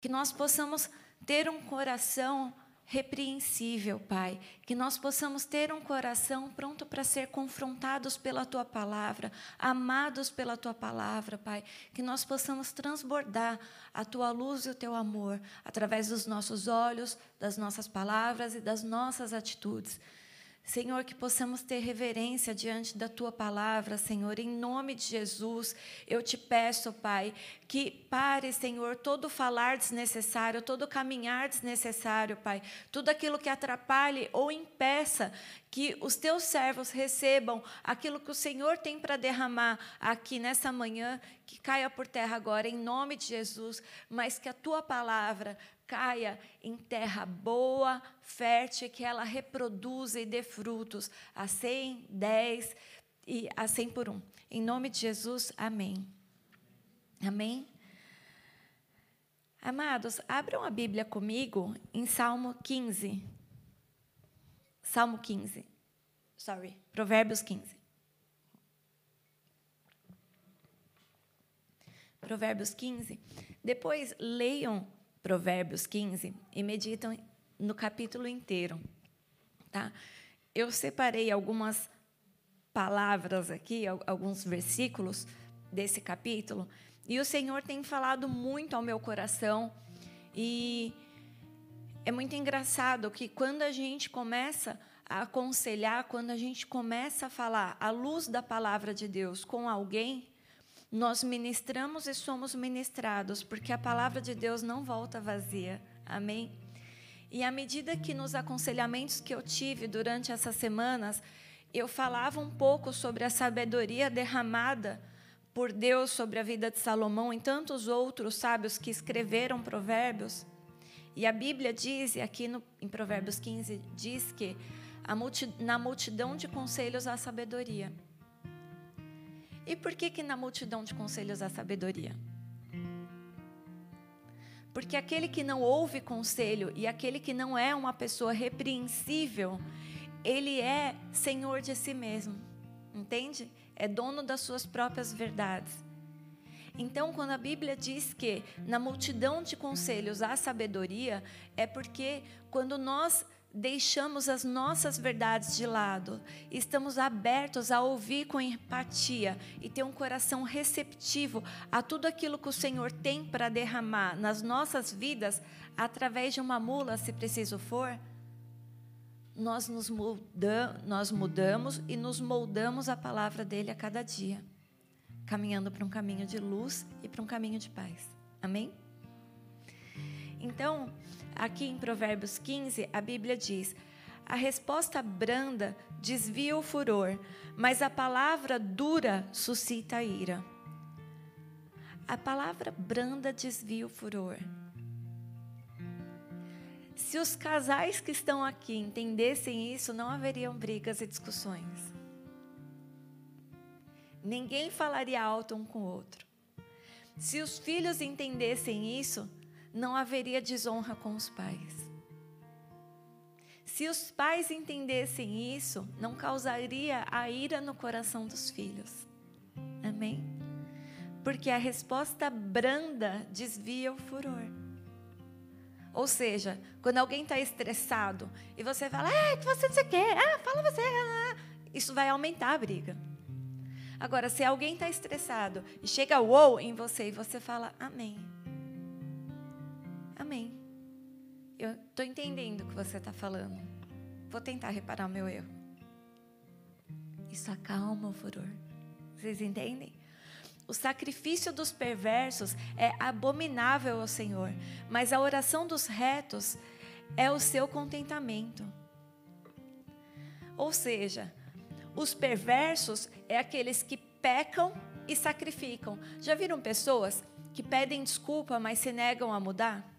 Que nós possamos ter um coração repreensível, Pai. Que nós possamos ter um coração pronto para ser confrontados pela tua palavra, amados pela tua palavra, Pai. Que nós possamos transbordar a tua luz e o teu amor através dos nossos olhos, das nossas palavras e das nossas atitudes. Senhor, que possamos ter reverência diante da tua palavra, Senhor, em nome de Jesus. Eu te peço, Pai, que pare, Senhor, todo falar desnecessário, todo caminhar desnecessário, Pai. Tudo aquilo que atrapalhe ou impeça que os teus servos recebam aquilo que o Senhor tem para derramar aqui nessa manhã, que caia por terra agora, em nome de Jesus, mas que a tua palavra caia em terra boa, fértil, que ela reproduza e dê frutos a 100, 10 e a 100 por um. Em nome de Jesus, amém. Amém? Amados, abram a Bíblia comigo em Salmo 15. Salmo 15. Sorry, Provérbios 15. Provérbios 15. Depois leiam Provérbios 15 e meditam no capítulo inteiro, tá? Eu separei algumas palavras aqui, alguns versículos desse capítulo, e o Senhor tem falado muito ao meu coração e é muito engraçado que quando a gente começa a aconselhar, quando a gente começa a falar à luz da palavra de Deus com alguém, nós ministramos e somos ministrados, porque a palavra de Deus não volta vazia. Amém? E à medida que nos aconselhamentos que eu tive durante essas semanas, eu falava um pouco sobre a sabedoria derramada por Deus sobre a vida de Salomão e tantos outros sábios que escreveram provérbios. E a Bíblia diz, aqui no, em Provérbios 15, diz que multi, na multidão de conselhos há sabedoria. E por que que na multidão de conselhos há sabedoria? Porque aquele que não ouve conselho e aquele que não é uma pessoa repreensível, ele é senhor de si mesmo. Entende? É dono das suas próprias verdades. Então, quando a Bíblia diz que na multidão de conselhos há sabedoria, é porque quando nós deixamos as nossas verdades de lado, estamos abertos a ouvir com empatia e ter um coração receptivo a tudo aquilo que o Senhor tem para derramar nas nossas vidas, através de uma mula, se preciso for, nós nos mudamos, nós mudamos e nos moldamos a palavra dele a cada dia, caminhando para um caminho de luz e para um caminho de paz. Amém? Então, aqui em Provérbios 15, a Bíblia diz: a resposta branda desvia o furor, mas a palavra dura suscita a ira. A palavra branda desvia o furor. Se os casais que estão aqui entendessem isso, não haveriam brigas e discussões. Ninguém falaria alto um com o outro. Se os filhos entendessem isso, não haveria desonra com os pais. Se os pais entendessem isso, não causaria a ira no coração dos filhos. Amém? Porque a resposta branda desvia o furor. Ou seja, quando alguém está estressado e você fala, ah, que você não sei o quê, ah, fala você, ah, isso vai aumentar a briga. Agora, se alguém está estressado e chega uou em você e você fala, amém. Amém. Eu estou entendendo o que você está falando. Vou tentar reparar o meu erro. Isso acalma o furor. Vocês entendem? O sacrifício dos perversos é abominável ao Senhor, mas a oração dos retos é o seu contentamento. Ou seja, os perversos é aqueles que pecam e sacrificam. Já viram pessoas que pedem desculpa, mas se negam a mudar?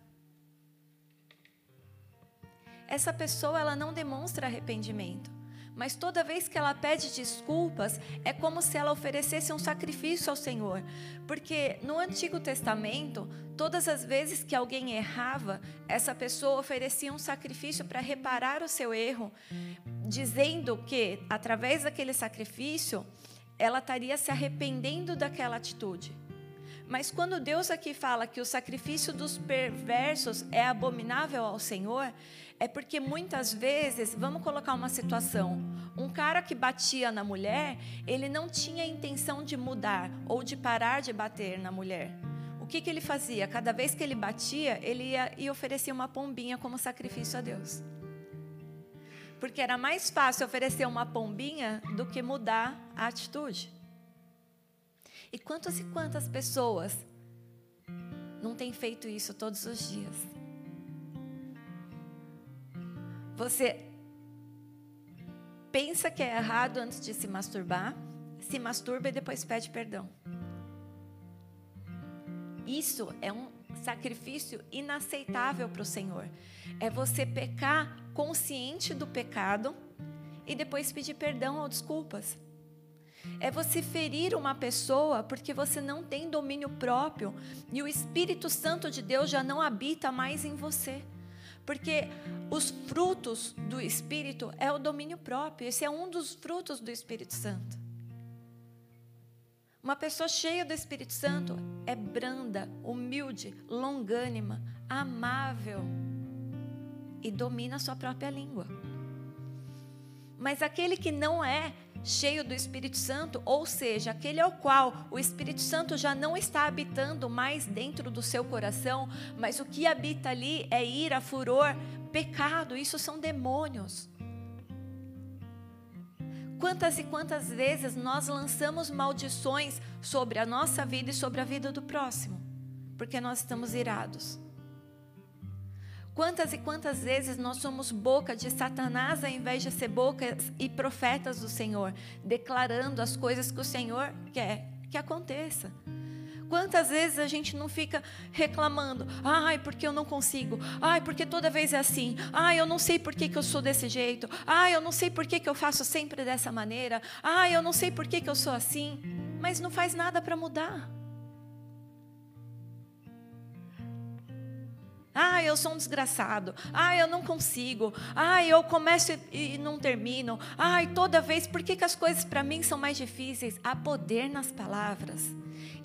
Essa pessoa ela não demonstra arrependimento. Mas toda vez que ela pede desculpas, é como se ela oferecesse um sacrifício ao Senhor. Porque no Antigo Testamento, todas as vezes que alguém errava, essa pessoa oferecia um sacrifício para reparar o seu erro, dizendo que, através daquele sacrifício, ela estaria se arrependendo daquela atitude. Mas quando Deus aqui fala que o sacrifício dos perversos é abominável ao Senhor, é porque muitas vezes, vamos colocar uma situação, um cara que batia na mulher, ele não tinha intenção de mudar ou de parar de bater na mulher. O que, que ele fazia? Cada vez que ele batia, ele ia e oferecia uma pombinha como sacrifício a Deus. Porque era mais fácil oferecer uma pombinha do que mudar a atitude. E quantas e quantas pessoas não têm feito isso todos os dias? Você pensa que é errado antes de se masturbar, se masturba e depois pede perdão. Isso é um sacrifício inaceitável para o Senhor. É você pecar consciente do pecado e depois pedir perdão ou desculpas. É você ferir uma pessoa porque você não tem domínio próprio e o Espírito Santo de Deus já não habita mais em você. Porque os frutos do Espírito é o domínio próprio. Esse é um dos frutos do Espírito Santo. Uma pessoa cheia do Espírito Santo é branda, humilde, longânima, amável e domina a sua própria língua. Mas aquele que não é cheio do Espírito Santo, ou seja, aquele ao qual o Espírito Santo já não está habitando mais dentro do seu coração, mas o que habita ali é ira, furor, pecado, isso são demônios. Quantas e quantas vezes nós lançamos maldições sobre a nossa vida e sobre a vida do próximo, porque nós estamos irados. Quantas e quantas vezes nós somos boca de Satanás ao invés de ser bocas e profetas do Senhor, declarando as coisas que o Senhor quer que aconteça. Quantas vezes a gente não fica reclamando, ai, porque eu não consigo, ai, porque toda vez é assim, ai, eu não sei por que, que eu sou desse jeito, ai, eu não sei por que, que eu faço sempre dessa maneira, ai, eu não sei por que, que eu sou assim, mas não faz nada para mudar. Ah, eu sou um desgraçado. Ah, eu não consigo. Ah, eu começo e não termino. Ah, toda vez, por que, que as coisas para mim são mais difíceis? Há poder nas palavras.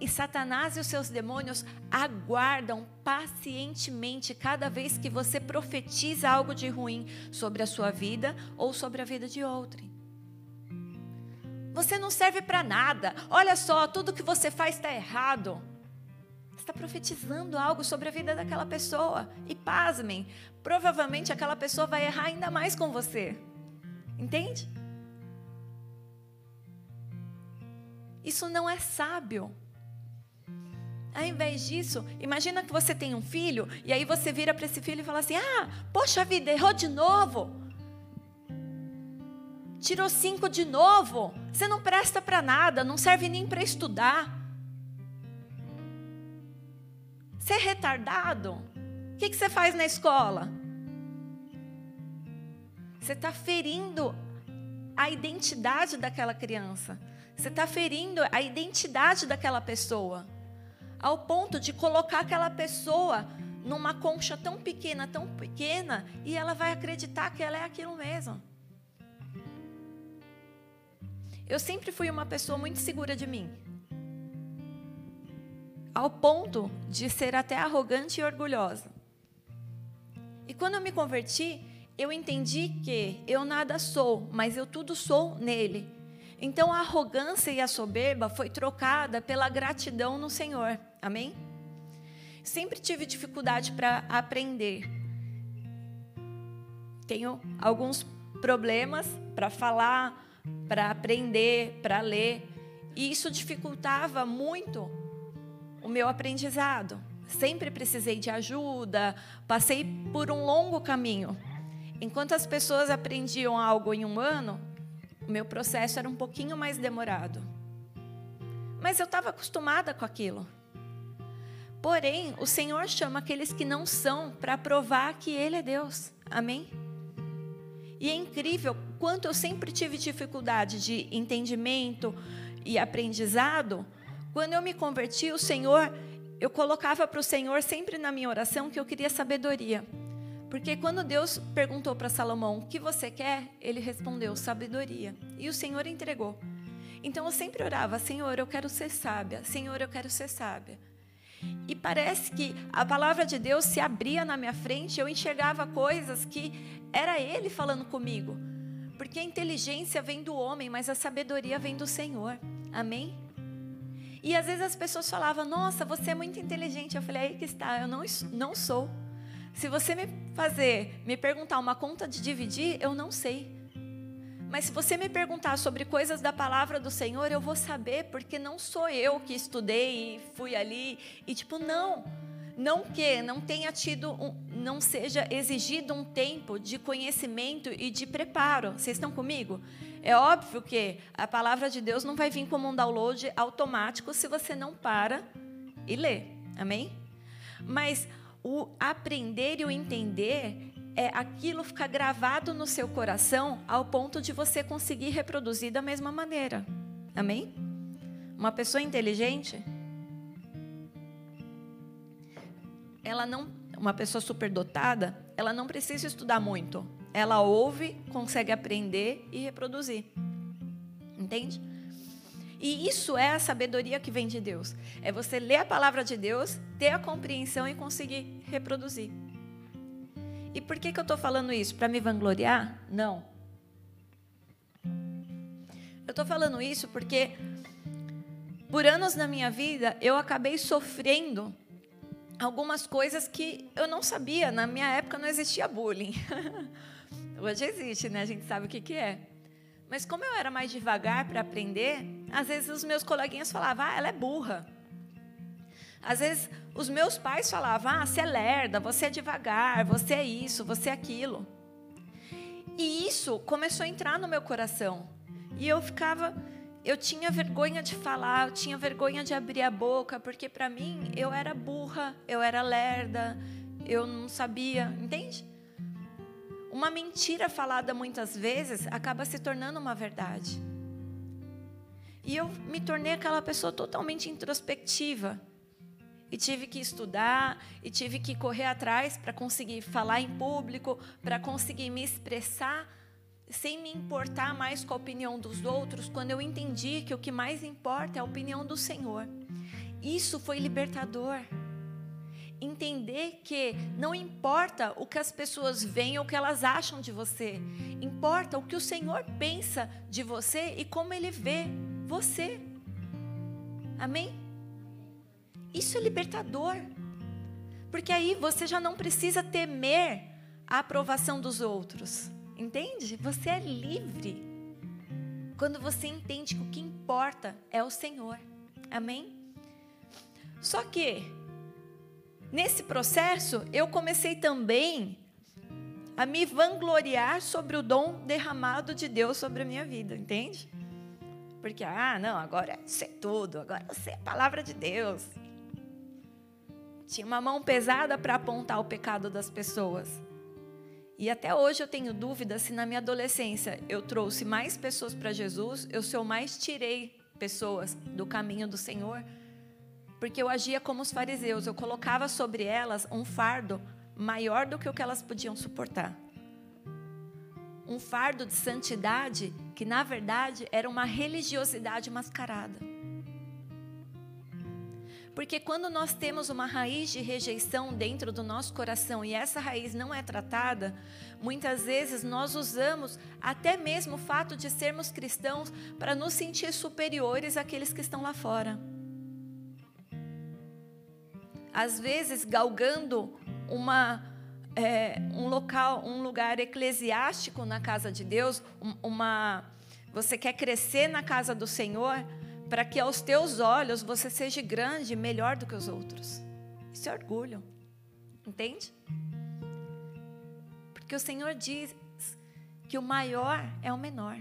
E Satanás e os seus demônios aguardam pacientemente cada vez que você profetiza algo de ruim sobre a sua vida ou sobre a vida de outrem. Você não serve para nada. Olha só, tudo que você faz está errado está profetizando algo sobre a vida daquela pessoa. E pasmem, provavelmente aquela pessoa vai errar ainda mais com você. Entende? Isso não é sábio. Ao invés disso, imagina que você tem um filho e aí você vira para esse filho e fala assim: Ah, poxa vida, errou de novo. Tirou cinco de novo. Você não presta para nada, não serve nem para estudar. Você é retardado? O que, que você faz na escola? Você está ferindo a identidade daquela criança. Você está ferindo a identidade daquela pessoa. Ao ponto de colocar aquela pessoa numa concha tão pequena, tão pequena, e ela vai acreditar que ela é aquilo mesmo. Eu sempre fui uma pessoa muito segura de mim ao ponto de ser até arrogante e orgulhosa. E quando eu me converti, eu entendi que eu nada sou, mas eu tudo sou nele. Então a arrogância e a soberba foi trocada pela gratidão no Senhor. Amém? Sempre tive dificuldade para aprender. Tenho alguns problemas para falar, para aprender, para ler, e isso dificultava muito o meu aprendizado. Sempre precisei de ajuda, passei por um longo caminho. Enquanto as pessoas aprendiam algo em um ano, o meu processo era um pouquinho mais demorado. Mas eu estava acostumada com aquilo. Porém, o Senhor chama aqueles que não são para provar que Ele é Deus. Amém? E é incrível quanto eu sempre tive dificuldade de entendimento e aprendizado quando eu me converti, o Senhor, eu colocava para o Senhor sempre na minha oração que eu queria sabedoria. Porque quando Deus perguntou para Salomão o que você quer, ele respondeu sabedoria. E o Senhor entregou. Então eu sempre orava: Senhor, eu quero ser sábia. Senhor, eu quero ser sábia. E parece que a palavra de Deus se abria na minha frente, eu enxergava coisas que era Ele falando comigo. Porque a inteligência vem do homem, mas a sabedoria vem do Senhor. Amém? E às vezes as pessoas falavam: Nossa, você é muito inteligente. Eu falei: Aí que está, eu não, não sou. Se você me fazer, me perguntar uma conta de dividir, eu não sei. Mas se você me perguntar sobre coisas da palavra do Senhor, eu vou saber, porque não sou eu que estudei e fui ali e tipo, não. Não que não tenha tido, um, não seja exigido um tempo de conhecimento e de preparo. Vocês estão comigo? É óbvio que a palavra de Deus não vai vir como um download automático se você não para e lê. Amém? Mas o aprender e o entender é aquilo ficar gravado no seu coração ao ponto de você conseguir reproduzir da mesma maneira. Amém? Uma pessoa inteligente, ela não, uma pessoa superdotada, ela não precisa estudar muito. Ela ouve, consegue aprender e reproduzir. Entende? E isso é a sabedoria que vem de Deus. É você ler a palavra de Deus, ter a compreensão e conseguir reproduzir. E por que, que eu estou falando isso? Para me vangloriar? Não. Eu estou falando isso porque, por anos na minha vida, eu acabei sofrendo algumas coisas que eu não sabia. Na minha época não existia bullying. Hoje existe, né? A gente sabe o que, que é. Mas como eu era mais devagar para aprender, às vezes os meus coleguinhas falavam, ah, ela é burra. Às vezes os meus pais falavam: ah, você é lerda, você é devagar, você é isso, você é aquilo. E isso começou a entrar no meu coração. E eu ficava, eu tinha vergonha de falar, eu tinha vergonha de abrir a boca, porque para mim eu era burra, eu era lerda, eu não sabia, entende? Uma mentira falada muitas vezes acaba se tornando uma verdade. E eu me tornei aquela pessoa totalmente introspectiva e tive que estudar e tive que correr atrás para conseguir falar em público, para conseguir me expressar sem me importar mais com a opinião dos outros, quando eu entendi que o que mais importa é a opinião do Senhor. Isso foi libertador. Entender que não importa o que as pessoas veem ou o que elas acham de você, importa o que o Senhor pensa de você e como Ele vê você. Amém? Isso é libertador. Porque aí você já não precisa temer a aprovação dos outros. Entende? Você é livre. Quando você entende que o que importa é o Senhor. Amém? Só que, nesse processo, eu comecei também a me vangloriar sobre o dom derramado de Deus sobre a minha vida, entende? Porque, ah, não, agora sei tudo, agora eu sei a palavra de Deus. Tinha uma mão pesada para apontar o pecado das pessoas. E até hoje eu tenho dúvida se na minha adolescência eu trouxe mais pessoas para Jesus, eu se eu mais tirei pessoas do caminho do Senhor, porque eu agia como os fariseus, eu colocava sobre elas um fardo maior do que o que elas podiam suportar. Um fardo de santidade que na verdade era uma religiosidade mascarada. Porque quando nós temos uma raiz de rejeição dentro do nosso coração e essa raiz não é tratada, muitas vezes nós usamos até mesmo o fato de sermos cristãos para nos sentir superiores àqueles que estão lá fora. Às vezes, galgando uma, é, um local, um lugar eclesiástico na casa de Deus, uma, você quer crescer na casa do Senhor, para que aos teus olhos você seja grande, melhor do que os outros. Isso é orgulho. Entende? Porque o Senhor diz que o maior é o menor.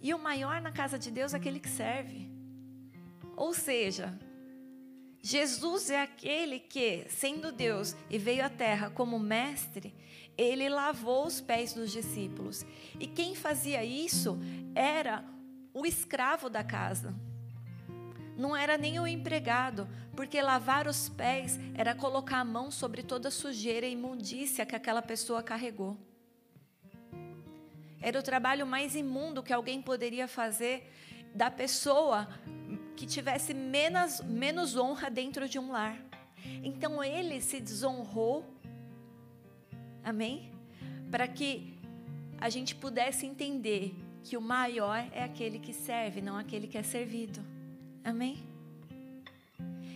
E o maior na casa de Deus é aquele que serve. Ou seja, Jesus é aquele que, sendo Deus e veio à terra como mestre, ele lavou os pés dos discípulos. E quem fazia isso era o escravo da casa. Não era nem o empregado, porque lavar os pés era colocar a mão sobre toda a sujeira e imundícia que aquela pessoa carregou. Era o trabalho mais imundo que alguém poderia fazer da pessoa que tivesse menos, menos honra dentro de um lar. Então ele se desonrou, amém? Para que a gente pudesse entender que o maior é aquele que serve, não aquele que é servido, amém?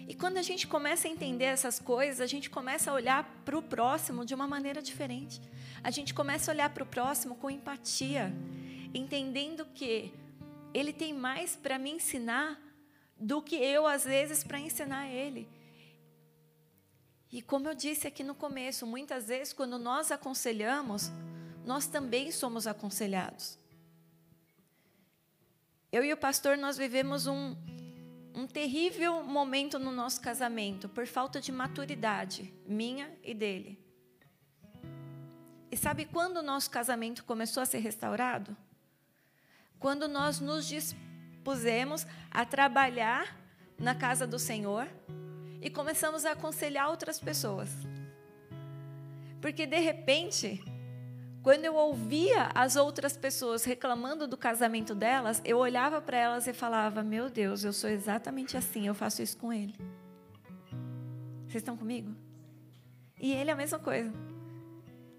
E quando a gente começa a entender essas coisas, a gente começa a olhar para o próximo de uma maneira diferente. A gente começa a olhar para o próximo com empatia, entendendo que ele tem mais para me ensinar do que eu, às vezes, para ensinar ele. E como eu disse aqui no começo, muitas vezes, quando nós aconselhamos, nós também somos aconselhados. Eu e o pastor, nós vivemos um, um terrível momento no nosso casamento, por falta de maturidade, minha e dele. E sabe quando o nosso casamento começou a ser restaurado? Quando nós nos dispusemos a trabalhar na casa do Senhor e começamos a aconselhar outras pessoas. Porque de repente, quando eu ouvia as outras pessoas reclamando do casamento delas, eu olhava para elas e falava: Meu Deus, eu sou exatamente assim, eu faço isso com ele. Vocês estão comigo? E ele é a mesma coisa.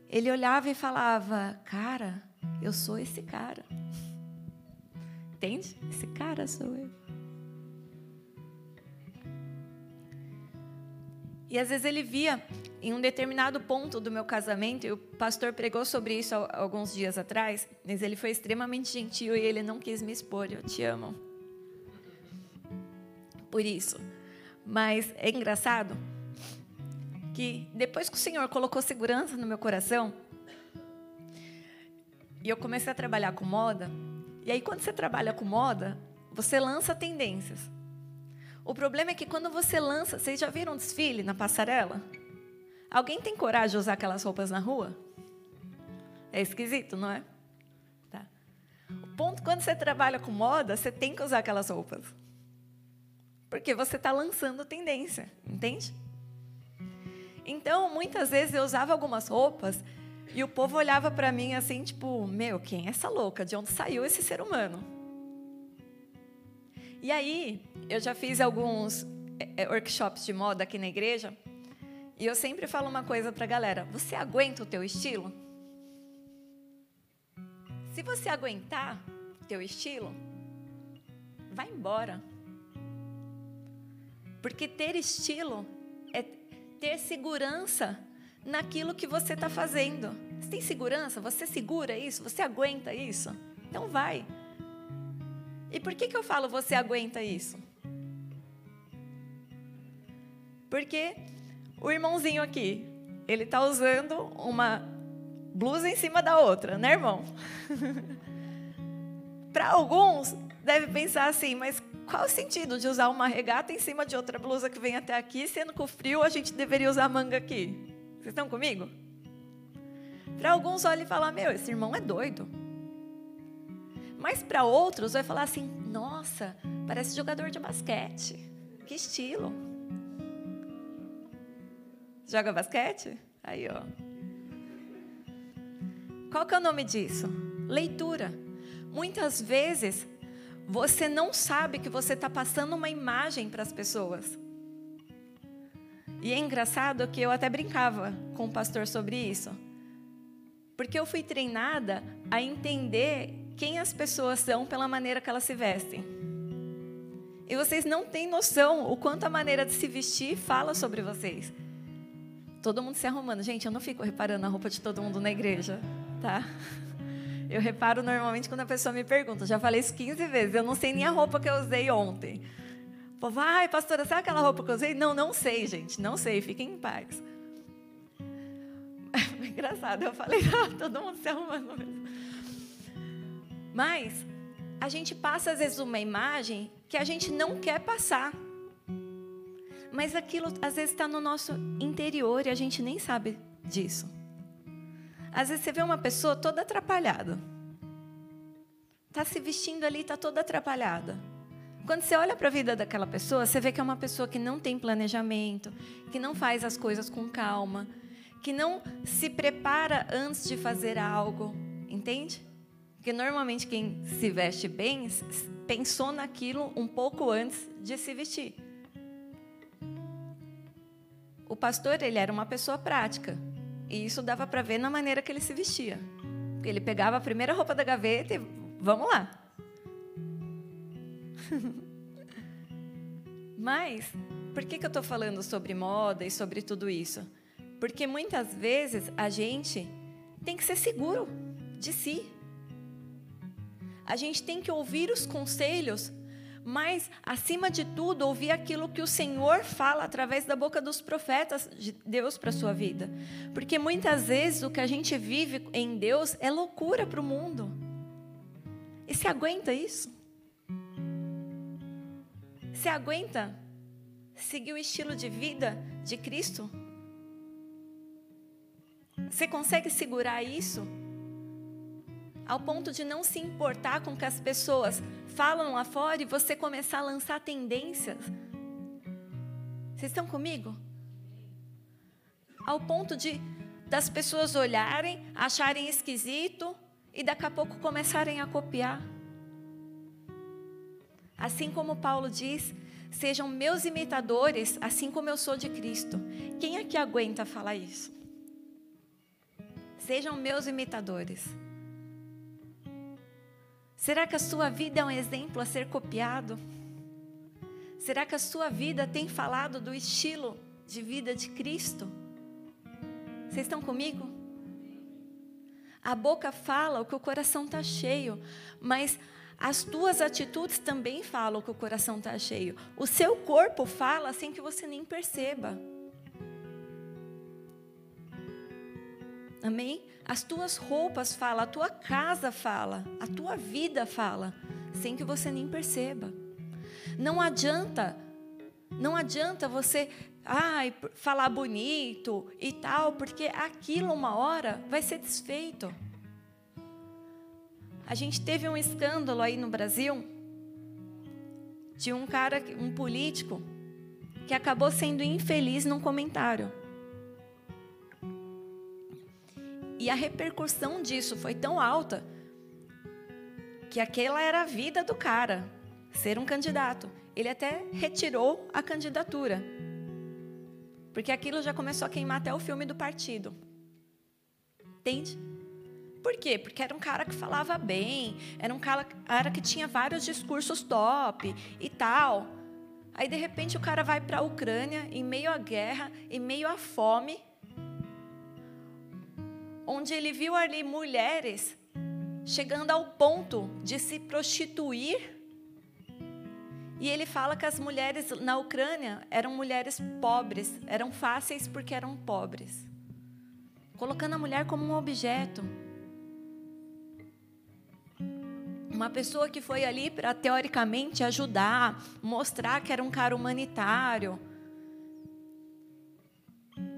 Ele olhava e falava: Cara, eu sou esse cara. Entende? Esse cara sou eu. E às vezes ele via em um determinado ponto do meu casamento, e o pastor pregou sobre isso alguns dias atrás, mas ele foi extremamente gentil e ele não quis me expor. Eu te amo. Por isso. Mas é engraçado que depois que o Senhor colocou segurança no meu coração, e eu comecei a trabalhar com moda, e aí quando você trabalha com moda, você lança tendências. O problema é que quando você lança, vocês já viram um desfile na passarela? Alguém tem coragem de usar aquelas roupas na rua? É esquisito, não é? Tá. O ponto quando você trabalha com moda, você tem que usar aquelas roupas. Porque você está lançando tendência, entende? Então, muitas vezes eu usava algumas roupas e o povo olhava para mim assim, tipo, meu, quem é essa louca? De onde saiu esse ser humano? E aí, eu já fiz alguns é, é, workshops de moda aqui na igreja, e eu sempre falo uma coisa para a galera: você aguenta o teu estilo? Se você aguentar o teu estilo, vai embora. Porque ter estilo é ter segurança naquilo que você está fazendo. Você tem segurança? Você segura isso? Você aguenta isso? Então vai. E por que, que eu falo você aguenta isso? Porque o irmãozinho aqui, ele está usando uma blusa em cima da outra, né, irmão? Para alguns, deve pensar assim, mas qual o sentido de usar uma regata em cima de outra blusa que vem até aqui, sendo que o frio a gente deveria usar manga aqui? Vocês estão comigo? Para alguns, olha e fala: Meu, esse irmão é doido. Mas para outros vai falar assim: nossa, parece jogador de basquete. Que estilo. Joga basquete? Aí, ó. Qual que é o nome disso? Leitura. Muitas vezes você não sabe que você está passando uma imagem para as pessoas. E é engraçado que eu até brincava com o pastor sobre isso. Porque eu fui treinada a entender quem as pessoas são pela maneira que elas se vestem. E vocês não têm noção o quanto a maneira de se vestir fala sobre vocês. Todo mundo se arrumando. Gente, eu não fico reparando a roupa de todo mundo na igreja, tá? Eu reparo normalmente quando a pessoa me pergunta. Já falei isso 15 vezes. Eu não sei nem a roupa que eu usei ontem. O povo, ai, pastora, sabe aquela roupa que eu usei? Não, não sei, gente. Não sei. Fiquem em paz. É engraçado. Eu falei, ah, todo mundo se arrumando mesmo. Mas a gente passa às vezes uma imagem que a gente não quer passar. Mas aquilo às vezes está no nosso interior e a gente nem sabe disso. Às vezes você vê uma pessoa toda atrapalhada. Está se vestindo ali, está toda atrapalhada. Quando você olha para a vida daquela pessoa, você vê que é uma pessoa que não tem planejamento, que não faz as coisas com calma, que não se prepara antes de fazer algo, entende? Porque normalmente quem se veste bem pensou naquilo um pouco antes de se vestir. O pastor, ele era uma pessoa prática. E isso dava para ver na maneira que ele se vestia. Ele pegava a primeira roupa da gaveta e vamos lá. Mas, por que, que eu estou falando sobre moda e sobre tudo isso? Porque muitas vezes a gente tem que ser seguro de si. A gente tem que ouvir os conselhos, mas, acima de tudo, ouvir aquilo que o Senhor fala através da boca dos profetas de Deus para a sua vida. Porque muitas vezes o que a gente vive em Deus é loucura para o mundo. E se aguenta isso? Se aguenta seguir o estilo de vida de Cristo? Você consegue segurar isso? Ao ponto de não se importar com o que as pessoas falam lá fora e você começar a lançar tendências? Vocês estão comigo? Ao ponto de das pessoas olharem, acharem esquisito e daqui a pouco começarem a copiar. Assim como Paulo diz, sejam meus imitadores, assim como eu sou de Cristo. Quem é que aguenta falar isso? Sejam meus imitadores. Será que a sua vida é um exemplo a ser copiado? Será que a sua vida tem falado do estilo de vida de Cristo? Vocês estão comigo? A boca fala o que o coração está cheio, mas as tuas atitudes também falam que o coração está cheio. O seu corpo fala sem que você nem perceba. Amém? As tuas roupas falam, a tua casa fala, a tua vida fala, sem que você nem perceba. Não adianta, não adianta você ai, falar bonito e tal, porque aquilo uma hora vai ser desfeito. A gente teve um escândalo aí no Brasil de um cara, um político, que acabou sendo infeliz num comentário. E a repercussão disso foi tão alta que aquela era a vida do cara, ser um candidato. Ele até retirou a candidatura. Porque aquilo já começou a queimar até o filme do partido. Entende? Por quê? Porque era um cara que falava bem, era um cara, que tinha vários discursos top e tal. Aí, de repente, o cara vai para a Ucrânia, em meio à guerra, em meio à fome, onde ele viu ali mulheres chegando ao ponto de se prostituir. E ele fala que as mulheres na Ucrânia eram mulheres pobres, eram fáceis porque eram pobres, colocando a mulher como um objeto. Uma pessoa que foi ali para, teoricamente, ajudar, mostrar que era um cara humanitário.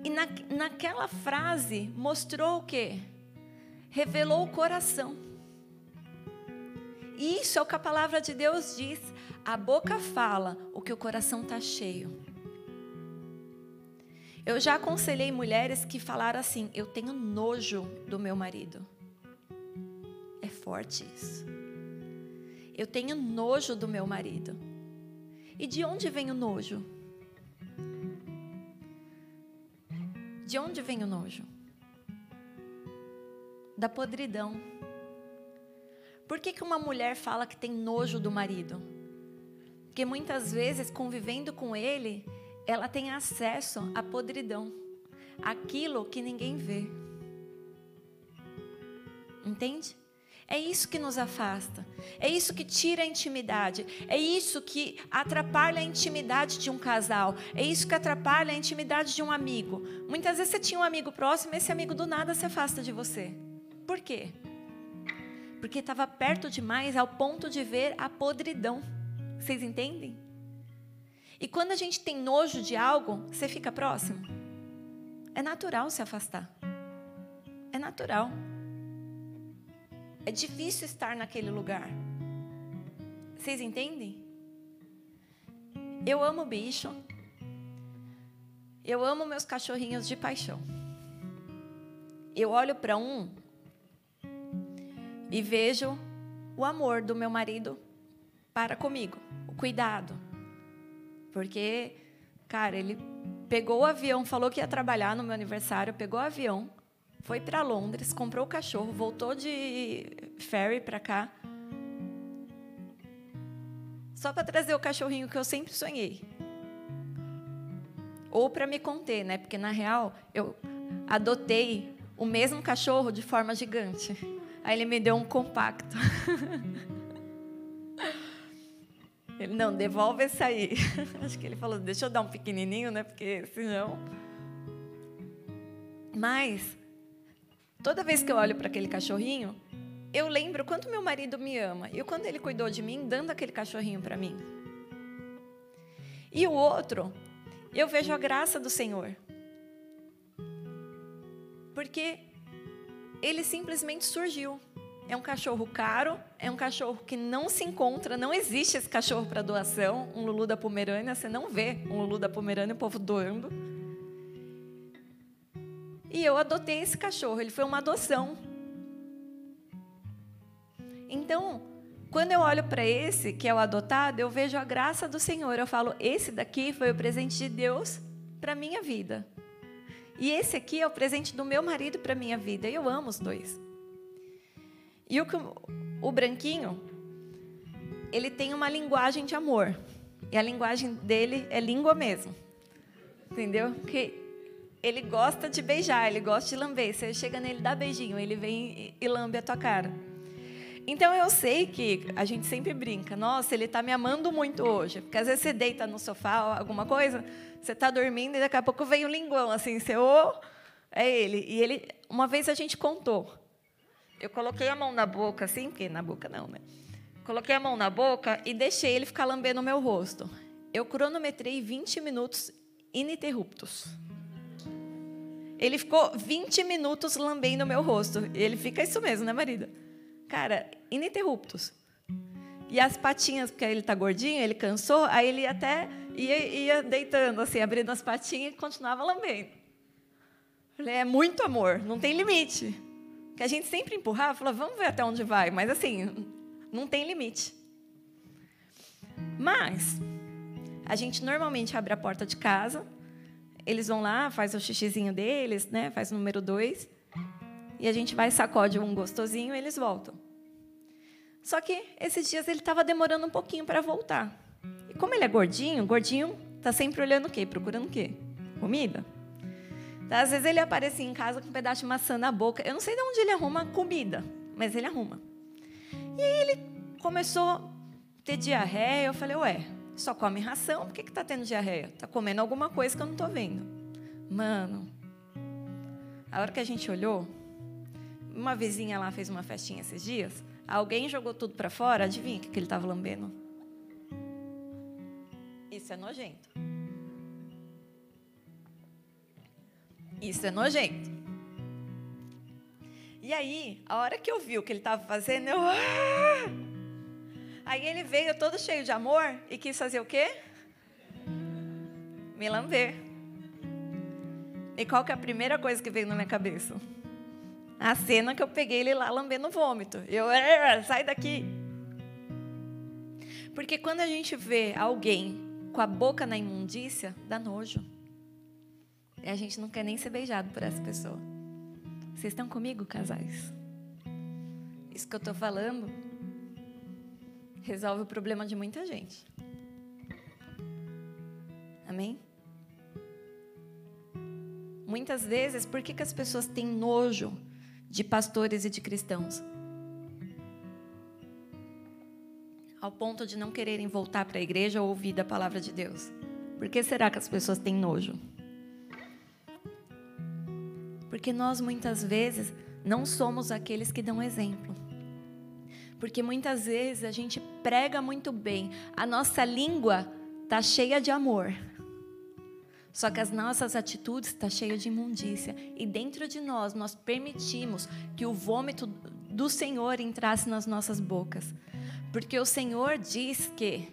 E na, naquela frase mostrou o quê? Revelou o coração. E isso é o que a palavra de Deus diz. A boca fala o que o coração está cheio. Eu já aconselhei mulheres que falaram assim: Eu tenho nojo do meu marido. É forte isso. Eu tenho nojo do meu marido. E de onde vem o nojo? De onde vem o nojo? Da podridão. Por que, que uma mulher fala que tem nojo do marido? Porque muitas vezes, convivendo com ele, ela tem acesso à podridão aquilo que ninguém vê. Entende? É isso que nos afasta. É isso que tira a intimidade. É isso que atrapalha a intimidade de um casal. É isso que atrapalha a intimidade de um amigo. Muitas vezes você tinha um amigo próximo e esse amigo do nada se afasta de você. Por quê? Porque estava perto demais ao ponto de ver a podridão. Vocês entendem? E quando a gente tem nojo de algo, você fica próximo. É natural se afastar. É natural. É difícil estar naquele lugar. Vocês entendem? Eu amo bicho. Eu amo meus cachorrinhos de paixão. Eu olho para um e vejo o amor do meu marido para comigo, o cuidado. Porque, cara, ele pegou o avião, falou que ia trabalhar no meu aniversário, pegou o avião, foi para Londres, comprou o cachorro, voltou de ferry para cá. Só para trazer o cachorrinho que eu sempre sonhei. Ou para me conter, né? Porque na real eu adotei o mesmo cachorro de forma gigante. Aí ele me deu um compacto. Ele, não, devolve esse aí. Acho que ele falou, deixa eu dar um pequenininho, né? Porque senão. Mas, toda vez que eu olho para aquele cachorrinho, eu lembro quanto meu marido me ama e o quanto ele cuidou de mim, dando aquele cachorrinho para mim. E o outro, eu vejo a graça do Senhor. Porque ele simplesmente surgiu. É um cachorro caro, é um cachorro que não se encontra, não existe esse cachorro para doação. Um Lulu da Pomerânia, você não vê um Lulu da Pomerânia, o povo doando. E eu adotei esse cachorro, ele foi uma adoção. Então, quando eu olho para esse, que é o adotado, eu vejo a graça do Senhor. Eu falo, esse daqui foi o presente de Deus para minha vida. E esse aqui é o presente do meu marido para minha vida. E eu amo os dois. E o, o branquinho, ele tem uma linguagem de amor. E a linguagem dele é língua mesmo. Entendeu? Que ele gosta de beijar, ele gosta de lamber. Você chega nele, dá beijinho, ele vem e lambe a tua cara. Então eu sei que a gente sempre brinca, nossa, ele está me amando muito hoje. Porque às vezes você deita no sofá, alguma coisa, você está dormindo e daqui a pouco vem um linguão, assim, você, oh, é ele. E ele, uma vez a gente contou, eu coloquei a mão na boca, assim, porque na boca não, né? Coloquei a mão na boca e deixei ele ficar lambendo o meu rosto. Eu cronometrei 20 minutos ininterruptos. Ele ficou 20 minutos lambendo o meu rosto. Ele fica isso mesmo, né, marido? Cara, ininterruptos. E as patinhas, porque ele tá gordinho, ele cansou, aí ele até ia, ia deitando, assim, abrindo as patinhas e continuava lambendo. Falei, é muito amor, não tem limite que a gente sempre empurrava, falava, vamos ver até onde vai, mas assim, não tem limite. Mas a gente normalmente abre a porta de casa, eles vão lá, faz o xixizinho deles, né, faz o número dois, e a gente vai sacode um gostosinho e eles voltam. Só que esses dias ele estava demorando um pouquinho para voltar. E como ele é gordinho, gordinho está sempre olhando o quê? Procurando o quê? Comida. Tá? Às vezes ele aparecia em casa com um pedaço de maçã na boca. Eu não sei de onde ele arruma comida, mas ele arruma. E aí ele começou a ter diarreia. Eu falei, ué, só come ração, por que está tendo diarreia? Está comendo alguma coisa que eu não estou vendo. Mano, a hora que a gente olhou, uma vizinha lá fez uma festinha esses dias, alguém jogou tudo para fora, adivinha o que ele estava lambendo? Isso é nojento. Isso é nojento. E aí, a hora que eu vi o que ele estava fazendo, eu. Aí ele veio todo cheio de amor e quis fazer o quê? Me lamber. E qual que é a primeira coisa que veio na minha cabeça? A cena que eu peguei ele lá lambendo vômito. Eu, ah, sai daqui. Porque quando a gente vê alguém com a boca na imundícia, dá nojo. E a gente não quer nem ser beijado por essa pessoa. Vocês estão comigo, casais? Isso que eu estou falando resolve o problema de muita gente. Amém? Muitas vezes, por que, que as pessoas têm nojo de pastores e de cristãos? Ao ponto de não quererem voltar para a igreja ou ouvir da palavra de Deus. Por que será que as pessoas têm nojo? Porque nós muitas vezes não somos aqueles que dão exemplo. Porque muitas vezes a gente prega muito bem, a nossa língua está cheia de amor. Só que as nossas atitudes estão tá cheias de imundícia. E dentro de nós, nós permitimos que o vômito do Senhor entrasse nas nossas bocas. Porque o Senhor diz que,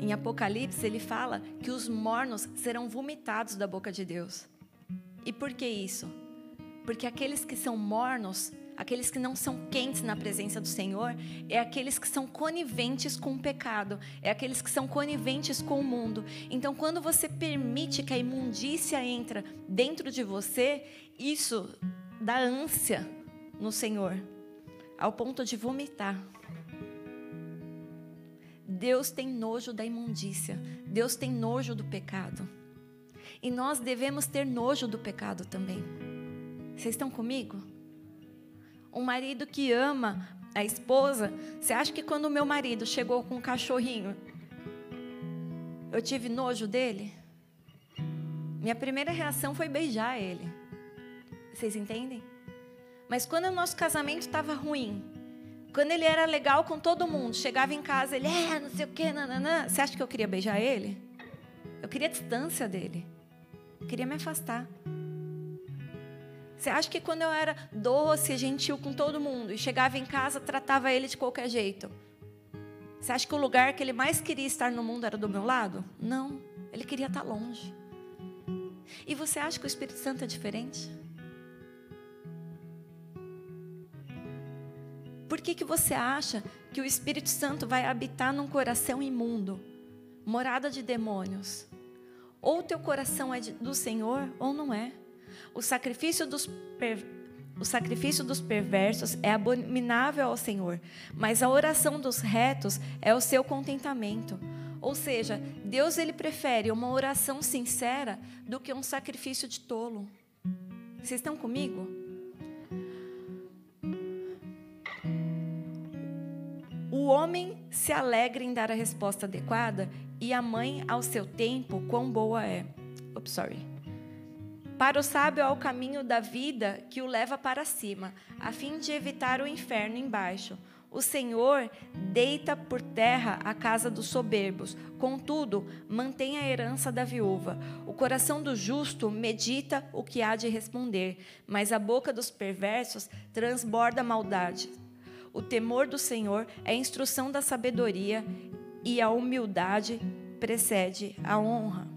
em Apocalipse, ele fala que os mornos serão vomitados da boca de Deus. E por que isso? Porque aqueles que são mornos aqueles que não são quentes na presença do Senhor, é aqueles que são coniventes com o pecado, é aqueles que são coniventes com o mundo. Então, quando você permite que a imundícia entra dentro de você, isso dá ânsia no Senhor, ao ponto de vomitar. Deus tem nojo da imundícia, Deus tem nojo do pecado. E nós devemos ter nojo do pecado também. Vocês estão comigo? Um marido que ama a esposa, você acha que quando o meu marido chegou com um cachorrinho, eu tive nojo dele? Minha primeira reação foi beijar ele. Vocês entendem? Mas quando o nosso casamento estava ruim, quando ele era legal com todo mundo, chegava em casa, ele, é, não sei o quê, nananã. Você acha que eu queria beijar ele? Eu queria a distância dele. Eu queria me afastar. Você acha que quando eu era doce, gentil com todo mundo e chegava em casa, tratava ele de qualquer jeito? Você acha que o lugar que ele mais queria estar no mundo era do meu lado? Não, ele queria estar longe. E você acha que o Espírito Santo é diferente? Por que, que você acha que o Espírito Santo vai habitar num coração imundo, morada de demônios? Ou teu coração é do Senhor ou não é. O sacrifício dos per... O sacrifício dos perversos é abominável ao Senhor, mas a oração dos retos é o seu contentamento. Ou seja, Deus ele prefere uma oração sincera do que um sacrifício de tolo. Vocês estão comigo? O homem se alegra em dar a resposta adequada e a mãe, ao seu tempo, quão boa é. Oops, sorry. Para o sábio é o caminho da vida que o leva para cima, a fim de evitar o inferno embaixo. O Senhor deita por terra a casa dos soberbos, contudo, mantém a herança da viúva. O coração do justo medita o que há de responder, mas a boca dos perversos transborda maldade. O temor do Senhor é a instrução da sabedoria e a humildade precede a honra.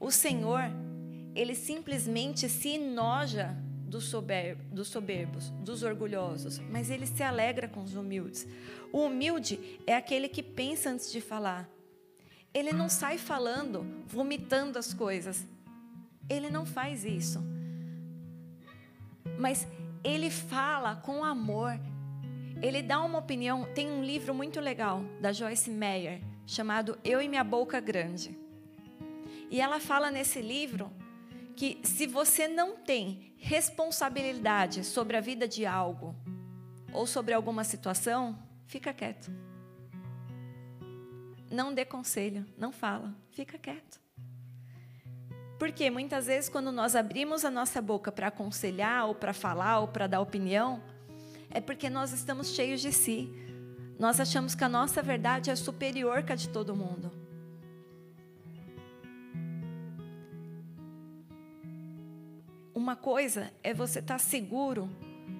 O Senhor, ele simplesmente se enoja dos, soberbos, dos orgulhosos, mas ele se alegra com os humildes. O humilde é aquele que pensa antes de falar. Ele não sai falando, vomitando as coisas. Ele não faz isso. Mas ele fala com amor. Ele dá uma opinião. Tem um livro muito legal da Joyce Meyer chamado Eu e Minha Boca Grande. E ela fala nesse livro que se você não tem responsabilidade sobre a vida de algo ou sobre alguma situação, fica quieto. Não dê conselho, não fala, fica quieto. Porque muitas vezes, quando nós abrimos a nossa boca para aconselhar, ou para falar, ou para dar opinião, é porque nós estamos cheios de si. Nós achamos que a nossa verdade é superior que a de todo mundo. Uma coisa é você estar tá seguro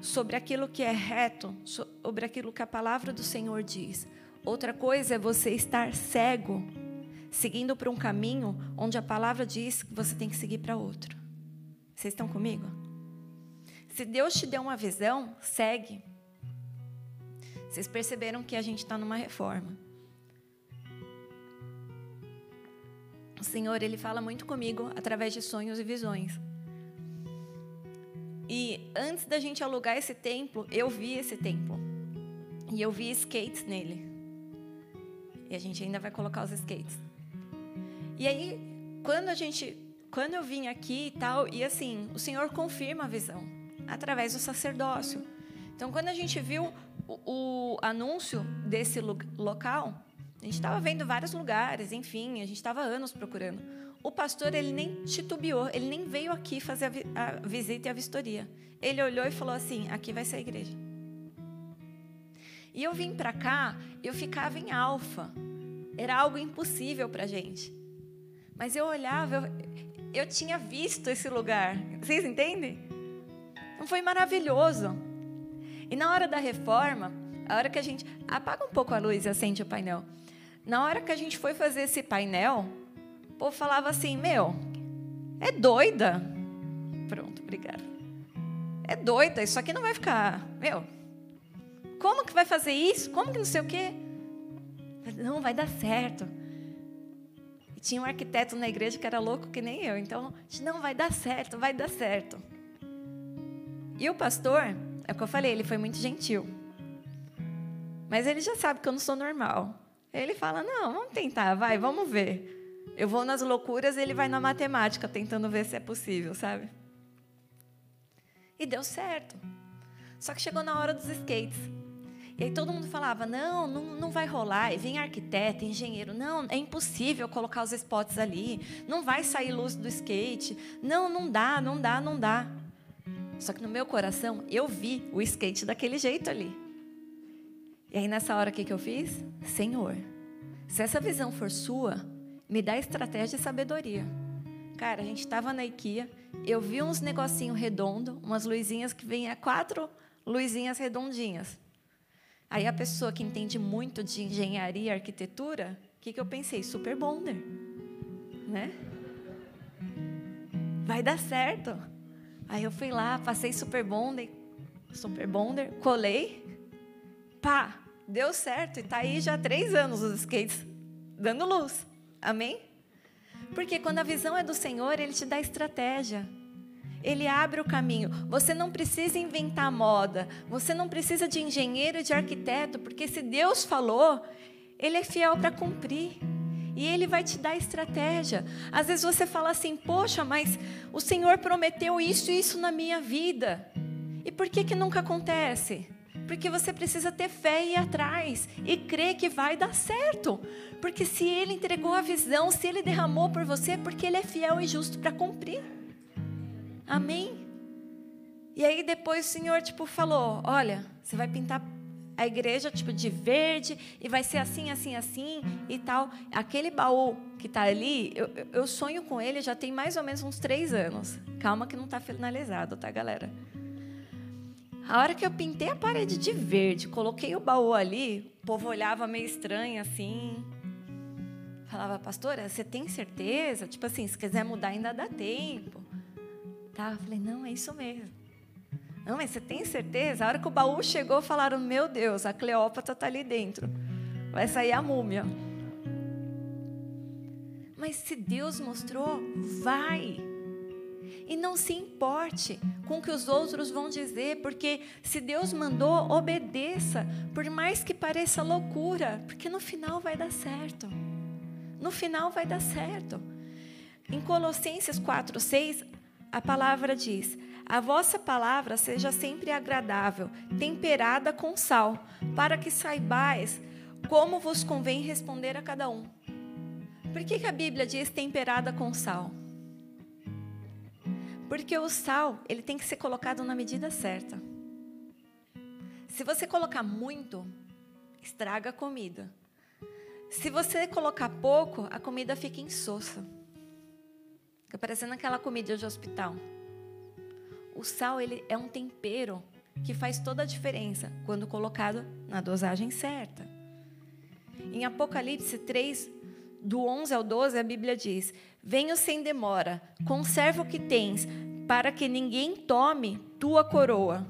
sobre aquilo que é reto, sobre aquilo que a palavra do Senhor diz. Outra coisa é você estar cego seguindo por um caminho onde a palavra diz que você tem que seguir para outro. Vocês estão comigo? Se Deus te deu uma visão, segue. Vocês perceberam que a gente está numa reforma. O Senhor, Ele fala muito comigo através de sonhos e visões. E antes da gente alugar esse templo, eu vi esse templo. E eu vi skates nele. E a gente ainda vai colocar os skates. E aí, quando a gente, quando eu vim aqui e tal, e assim, o Senhor confirma a visão através do sacerdócio. Então, quando a gente viu o, o anúncio desse local, a gente estava vendo vários lugares, enfim, a gente estava anos procurando. O pastor ele nem titubeou, ele nem veio aqui fazer a, vi a visita e a vistoria. Ele olhou e falou assim: aqui vai ser a igreja. E eu vim para cá, eu ficava em alfa. Era algo impossível para gente. Mas eu olhava, eu, eu tinha visto esse lugar. Vocês entendem? Não foi maravilhoso. E na hora da reforma, a hora que a gente apaga um pouco a luz e acende o painel. Na hora que a gente foi fazer esse painel, povo falava assim: Meu, é doida. Pronto, obrigada. é doida, isso aqui não vai ficar. Meu, como que vai fazer isso? Como que não sei o quê? Não, vai dar certo. E tinha um arquiteto na igreja que era louco que nem eu. Então, não, vai dar certo, vai dar certo. E o pastor, é o que eu falei, ele foi muito gentil. Mas ele já sabe que eu não sou normal. Ele fala: não, vamos tentar, vai, vamos ver. Eu vou nas loucuras, ele vai na matemática, tentando ver se é possível, sabe? E deu certo. Só que chegou na hora dos skates. E aí todo mundo falava: não, não, não vai rolar. E vem arquiteto, engenheiro: não, é impossível colocar os spots ali. Não vai sair luz do skate. Não, não dá, não dá, não dá. Só que no meu coração, eu vi o skate daquele jeito ali. E aí nessa hora, o que, que eu fiz? Senhor, se essa visão for sua, me dá estratégia e sabedoria. Cara, a gente estava na IKEA, eu vi uns negocinho redondo, umas luzinhas que vêm a quatro luzinhas redondinhas. Aí a pessoa que entende muito de engenharia e arquitetura, o que, que eu pensei? Super bonder, né? Vai dar certo. Aí eu fui lá, passei super bonder, super bonder, colei, pá, deu certo e tá aí já há três anos os skates dando luz. Amém? Porque quando a visão é do Senhor, Ele te dá estratégia. Ele abre o caminho. Você não precisa inventar moda. Você não precisa de engenheiro de arquiteto, porque se Deus falou, Ele é fiel para cumprir. E Ele vai te dar estratégia. Às vezes você fala assim: Poxa, mas o Senhor prometeu isso e isso na minha vida. E por que que nunca acontece? Porque você precisa ter fé e ir atrás e crer que vai dar certo. Porque se ele entregou a visão, se ele derramou por você, é porque ele é fiel e justo para cumprir. Amém? E aí depois o Senhor tipo falou: "Olha, você vai pintar a igreja tipo de verde e vai ser assim, assim, assim e tal. Aquele baú que está ali, eu, eu sonho com ele já tem mais ou menos uns três anos. Calma que não está finalizado, tá, galera? A hora que eu pintei a parede de verde, coloquei o baú ali, o povo olhava meio estranho assim. Falava, pastora, você tem certeza? Tipo assim, se quiser mudar ainda dá tempo. Tá? Eu falei, não, é isso mesmo. Não, mas você tem certeza? A hora que o baú chegou, falaram, meu Deus, a Cleópatra está ali dentro. Vai sair a múmia. Mas se Deus mostrou, vai. E não se importe com o que os outros vão dizer, porque se Deus mandou, obedeça, por mais que pareça loucura, porque no final vai dar certo. No final vai dar certo. Em Colossenses 4:6, a palavra diz: "A vossa palavra seja sempre agradável, temperada com sal, para que saibais como vos convém responder a cada um." Por que, que a Bíblia diz temperada com sal? Porque o sal, ele tem que ser colocado na medida certa. Se você colocar muito, estraga a comida. Se você colocar pouco, a comida fica insossa. Fica parecendo aquela comida de hospital. O sal, ele é um tempero que faz toda a diferença quando colocado na dosagem certa. Em Apocalipse 3, do 11 ao 12, a Bíblia diz: Venho sem demora, conserva o que tens, para que ninguém tome tua coroa.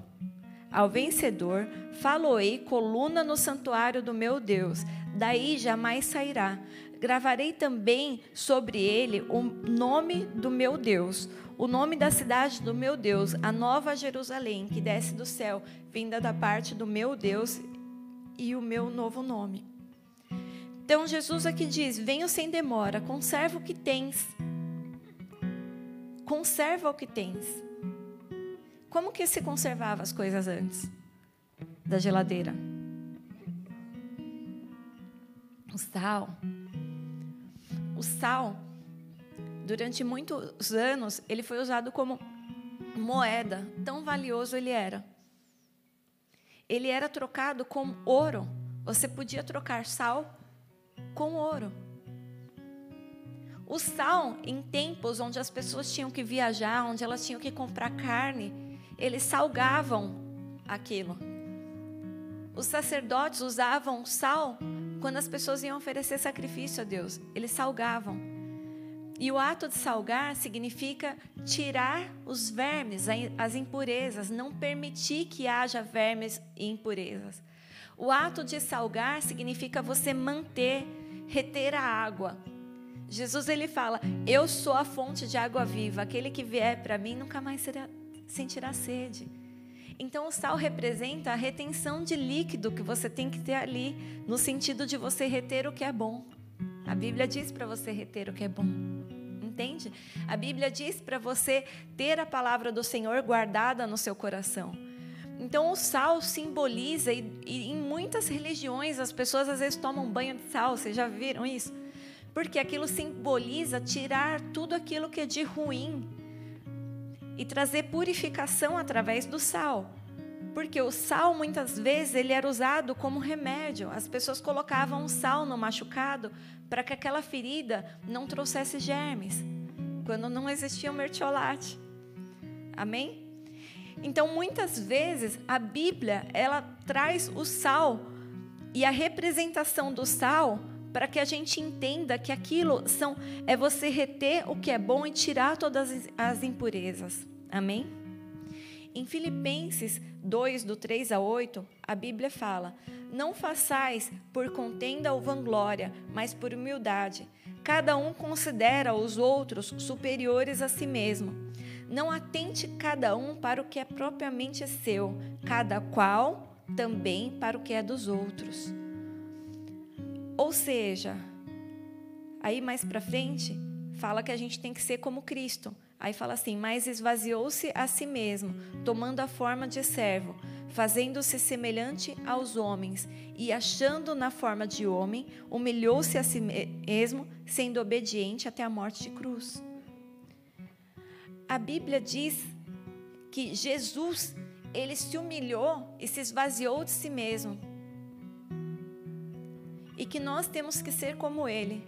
Ao vencedor, faloei coluna no santuário do meu Deus, daí jamais sairá. Gravarei também sobre ele o nome do meu Deus, o nome da cidade do meu Deus, a nova Jerusalém, que desce do céu, vinda da parte do meu Deus, e o meu novo nome. Então Jesus aqui diz: Venho sem demora, conserva o que tens. Conserva o que tens. Como que se conservava as coisas antes da geladeira? O sal. O sal, durante muitos anos, ele foi usado como moeda, tão valioso ele era. Ele era trocado com ouro. Você podia trocar sal com ouro. O sal, em tempos onde as pessoas tinham que viajar, onde elas tinham que comprar carne, eles salgavam aquilo. Os sacerdotes usavam sal quando as pessoas iam oferecer sacrifício a Deus. Eles salgavam. E o ato de salgar significa tirar os vermes, as impurezas, não permitir que haja vermes e impurezas. O ato de salgar significa você manter, reter a água. Jesus ele fala: "Eu sou a fonte de água viva. Aquele que vier para mim nunca mais será, sentirá sede." Então o sal representa a retenção de líquido que você tem que ter ali, no sentido de você reter o que é bom. A Bíblia diz para você reter o que é bom. Entende? A Bíblia diz para você ter a palavra do Senhor guardada no seu coração. Então, o sal simboliza, e, e, em muitas religiões as pessoas às vezes tomam banho de sal, vocês já viram isso? Porque aquilo simboliza tirar tudo aquilo que é de ruim e trazer purificação através do sal. Porque o sal muitas vezes ele era usado como remédio. As pessoas colocavam sal no machucado para que aquela ferida não trouxesse germes, quando não existia o mertiolate. Amém? Então, muitas vezes, a Bíblia, ela traz o sal e a representação do sal para que a gente entenda que aquilo são é você reter o que é bom e tirar todas as impurezas. Amém? Em Filipenses 2, do 3 a 8, a Bíblia fala: Não façais por contenda ou vanglória, mas por humildade. Cada um considera os outros superiores a si mesmo não atente cada um para o que é propriamente seu, cada qual também para o que é dos outros. Ou seja, aí mais para frente, fala que a gente tem que ser como Cristo. Aí fala assim: Mas esvaziou-se a si mesmo, tomando a forma de servo, fazendo-se semelhante aos homens, e achando na forma de homem, humilhou-se a si mesmo, sendo obediente até a morte de cruz a Bíblia diz que Jesus, ele se humilhou e se esvaziou de si mesmo. E que nós temos que ser como ele.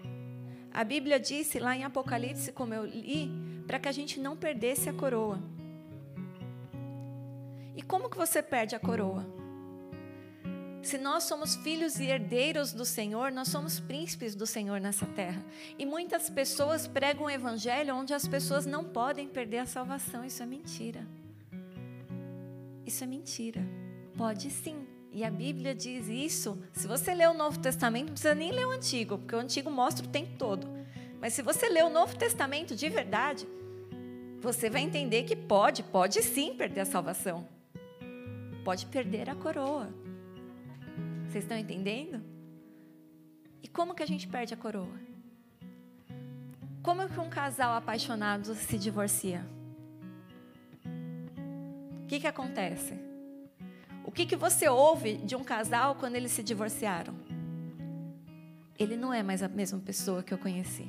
A Bíblia disse lá em Apocalipse, como eu li, para que a gente não perdesse a coroa. E como que você perde a coroa? Se nós somos filhos e herdeiros do Senhor, nós somos príncipes do Senhor nessa terra. E muitas pessoas pregam um evangelho onde as pessoas não podem perder a salvação. Isso é mentira. Isso é mentira. Pode sim. E a Bíblia diz isso. Se você lê o Novo Testamento, não precisa nem ler o Antigo, porque o Antigo mostra o tempo todo. Mas se você lê o Novo Testamento de verdade, você vai entender que pode, pode sim perder a salvação. Pode perder a coroa. Vocês estão entendendo? E como que a gente perde a coroa? Como que um casal apaixonado se divorcia? O que, que acontece? O que, que você ouve de um casal quando eles se divorciaram? Ele não é mais a mesma pessoa que eu conheci.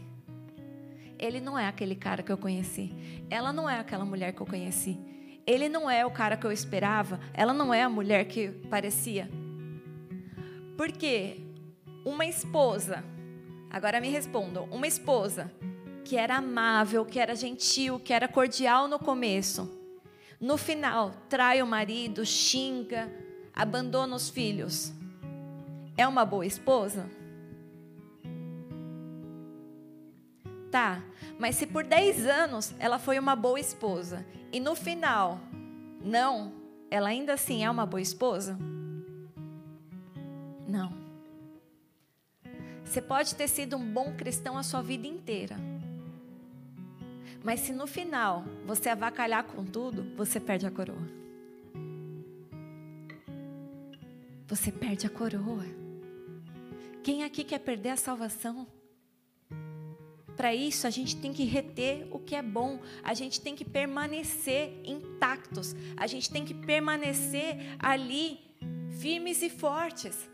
Ele não é aquele cara que eu conheci. Ela não é aquela mulher que eu conheci. Ele não é o cara que eu esperava. Ela não é a mulher que parecia. Porque uma esposa, agora me respondam, uma esposa que era amável, que era gentil, que era cordial no começo, no final trai o marido, xinga, abandona os filhos. É uma boa esposa? Tá, mas se por 10 anos ela foi uma boa esposa e no final, não, ela ainda assim é uma boa esposa? Não. Você pode ter sido um bom cristão a sua vida inteira. Mas se no final você avacalhar com tudo, você perde a coroa. Você perde a coroa. Quem aqui quer perder a salvação? Para isso, a gente tem que reter o que é bom, a gente tem que permanecer intactos, a gente tem que permanecer ali, firmes e fortes.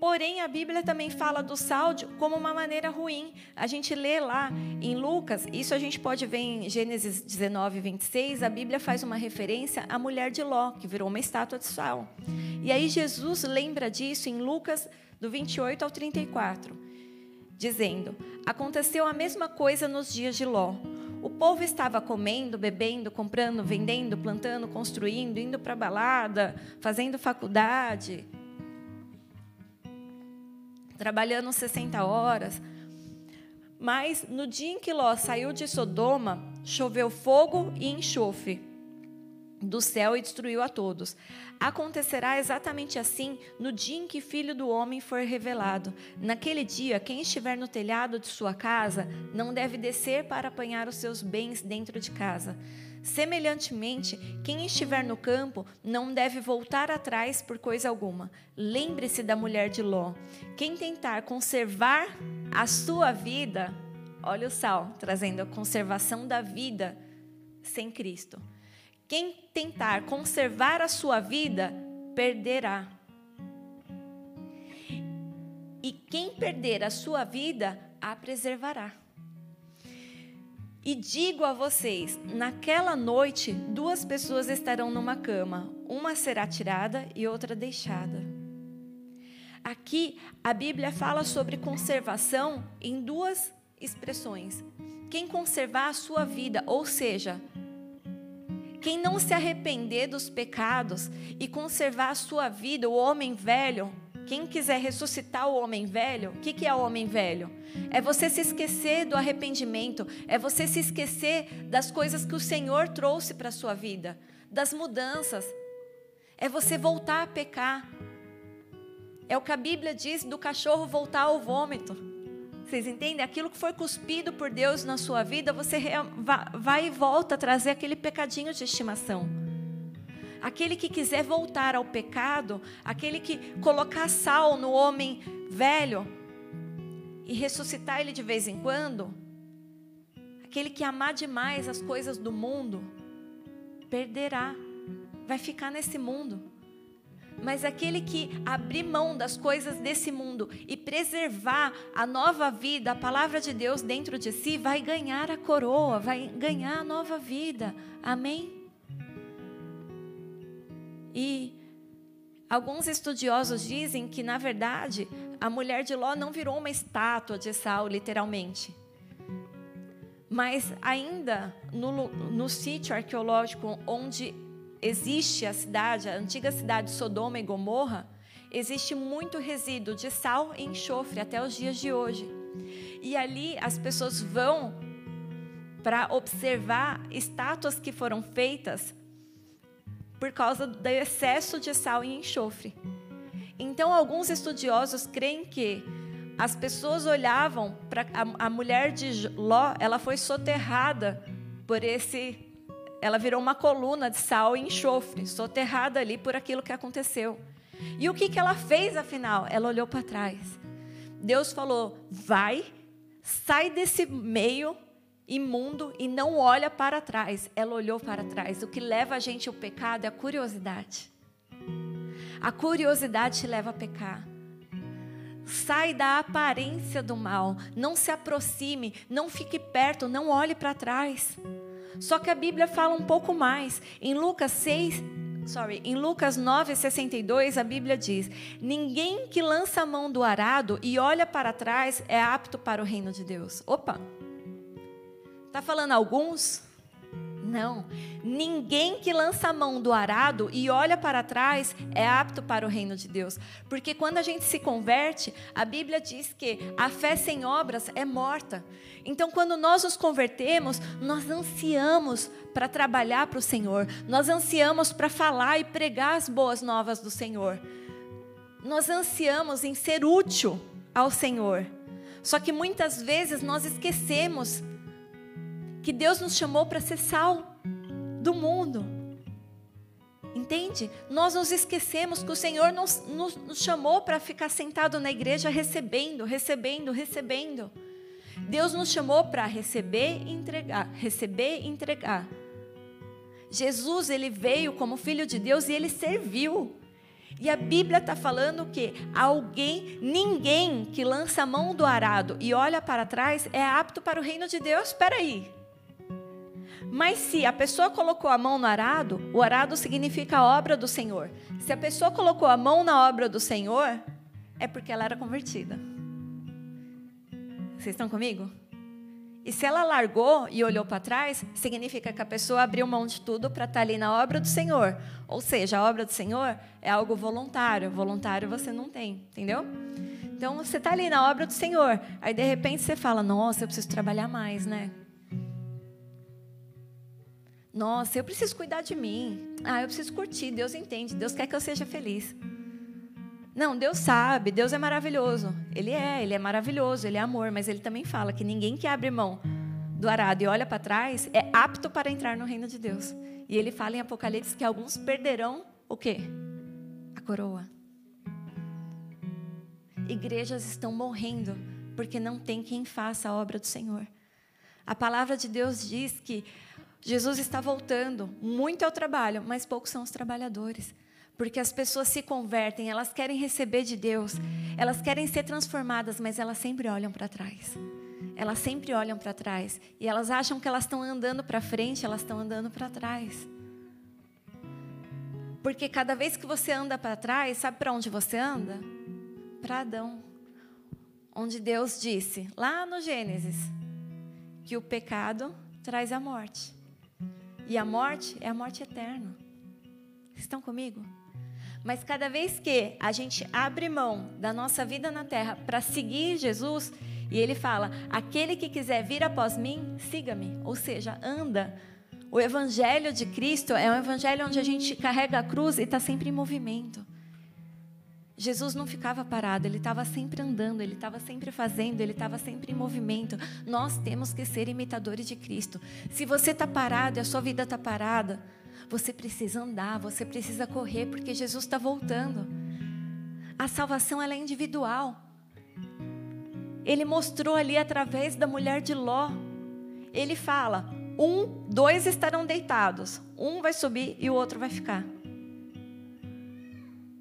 Porém, a Bíblia também fala do sal como uma maneira ruim. A gente lê lá em Lucas, isso a gente pode ver em Gênesis 19, 26, a Bíblia faz uma referência à mulher de Ló, que virou uma estátua de sal. E aí Jesus lembra disso em Lucas, do 28 ao 34, dizendo: Aconteceu a mesma coisa nos dias de Ló. O povo estava comendo, bebendo, comprando, vendendo, plantando, construindo, indo para balada, fazendo faculdade, trabalhando 60 horas. Mas no dia em que Ló saiu de Sodoma, choveu fogo e enxofre do céu e destruiu a todos. Acontecerá exatamente assim no dia em que Filho do Homem for revelado. Naquele dia, quem estiver no telhado de sua casa não deve descer para apanhar os seus bens dentro de casa. Semelhantemente, quem estiver no campo não deve voltar atrás por coisa alguma. Lembre-se da mulher de Ló. Quem tentar conservar a sua vida, olha o sal, trazendo a conservação da vida sem Cristo quem tentar conservar a sua vida, perderá. E quem perder a sua vida, a preservará. E digo a vocês: naquela noite, duas pessoas estarão numa cama, uma será tirada e outra deixada. Aqui a Bíblia fala sobre conservação em duas expressões. Quem conservar a sua vida, ou seja, quem não se arrepender dos pecados e conservar a sua vida, o homem velho, quem quiser ressuscitar o homem velho, o que, que é o homem velho? É você se esquecer do arrependimento, é você se esquecer das coisas que o Senhor trouxe para a sua vida, das mudanças. É você voltar a pecar. É o que a Bíblia diz do cachorro voltar ao vômito. Vocês entendem? Aquilo que foi cuspido por Deus na sua vida, você vai e volta a trazer aquele pecadinho de estimação. Aquele que quiser voltar ao pecado, aquele que colocar sal no homem velho e ressuscitar ele de vez em quando, aquele que amar demais as coisas do mundo, perderá, vai ficar nesse mundo. Mas aquele que abrir mão das coisas desse mundo e preservar a nova vida, a palavra de Deus dentro de si, vai ganhar a coroa, vai ganhar a nova vida. Amém? E alguns estudiosos dizem que, na verdade, a mulher de Ló não virou uma estátua de sal, literalmente. Mas ainda no, no sítio arqueológico onde existe a cidade, a antiga cidade de Sodoma e Gomorra, existe muito resíduo de sal e enxofre até os dias de hoje. E ali as pessoas vão para observar estátuas que foram feitas por causa do excesso de sal e enxofre. Então, alguns estudiosos creem que as pessoas olhavam para a, a mulher de Ló, ela foi soterrada por esse ela virou uma coluna de sal e enxofre, soterrada ali por aquilo que aconteceu. E o que, que ela fez afinal? Ela olhou para trás. Deus falou: vai, sai desse meio imundo e não olha para trás. Ela olhou para trás. O que leva a gente ao pecado é a curiosidade. A curiosidade te leva a pecar. Sai da aparência do mal, não se aproxime, não fique perto, não olhe para trás. Só que a Bíblia fala um pouco mais. Em Lucas 6, sorry, em Lucas 9:62 a Bíblia diz: "Ninguém que lança a mão do arado e olha para trás é apto para o reino de Deus". Opa. Tá falando alguns? Não. Ninguém que lança a mão do arado e olha para trás é apto para o reino de Deus. Porque quando a gente se converte, a Bíblia diz que a fé sem obras é morta. Então, quando nós nos convertemos, nós ansiamos para trabalhar para o Senhor, nós ansiamos para falar e pregar as boas novas do Senhor. Nós ansiamos em ser útil ao Senhor. Só que muitas vezes nós esquecemos que Deus nos chamou para ser sal do mundo. Entende? Nós nos esquecemos que o Senhor nos, nos, nos chamou para ficar sentado na igreja recebendo, recebendo, recebendo. Deus nos chamou para receber e entregar, receber e entregar. Jesus, ele veio como filho de Deus e ele serviu. E a Bíblia está falando que alguém, ninguém que lança a mão do arado e olha para trás é apto para o reino de Deus. Espera aí. Mas se a pessoa colocou a mão no arado, o arado significa a obra do Senhor. Se a pessoa colocou a mão na obra do Senhor, é porque ela era convertida. Vocês estão comigo? E se ela largou e olhou para trás, significa que a pessoa abriu mão de tudo para estar tá ali na obra do Senhor. Ou seja, a obra do Senhor é algo voluntário. Voluntário você não tem, entendeu? Então você está ali na obra do Senhor. Aí de repente você fala: Nossa, eu preciso trabalhar mais, né? Nossa, eu preciso cuidar de mim. Ah, eu preciso curtir. Deus entende. Deus quer que eu seja feliz. Não, Deus sabe. Deus é maravilhoso. Ele é, ele é maravilhoso, ele é amor. Mas ele também fala que ninguém que abre mão do arado e olha para trás é apto para entrar no reino de Deus. E ele fala em Apocalipse que alguns perderão o quê? A coroa. Igrejas estão morrendo porque não tem quem faça a obra do Senhor. A palavra de Deus diz que Jesus está voltando. Muito é o trabalho, mas poucos são os trabalhadores. Porque as pessoas se convertem, elas querem receber de Deus, elas querem ser transformadas, mas elas sempre olham para trás. Elas sempre olham para trás e elas acham que elas estão andando para frente, elas estão andando para trás. Porque cada vez que você anda para trás, sabe para onde você anda? para Adão, onde Deus disse, lá no Gênesis, que o pecado traz a morte. E a morte é a morte eterna. Estão comigo? Mas cada vez que a gente abre mão da nossa vida na terra para seguir Jesus, e ele fala: aquele que quiser vir após mim, siga-me. Ou seja, anda. O evangelho de Cristo é um evangelho onde a gente carrega a cruz e está sempre em movimento. Jesus não ficava parado, ele estava sempre andando, ele estava sempre fazendo, ele estava sempre em movimento. Nós temos que ser imitadores de Cristo. Se você está parado e a sua vida está parada, você precisa andar, você precisa correr, porque Jesus está voltando. A salvação ela é individual. Ele mostrou ali através da mulher de Ló. Ele fala: um, dois estarão deitados, um vai subir e o outro vai ficar.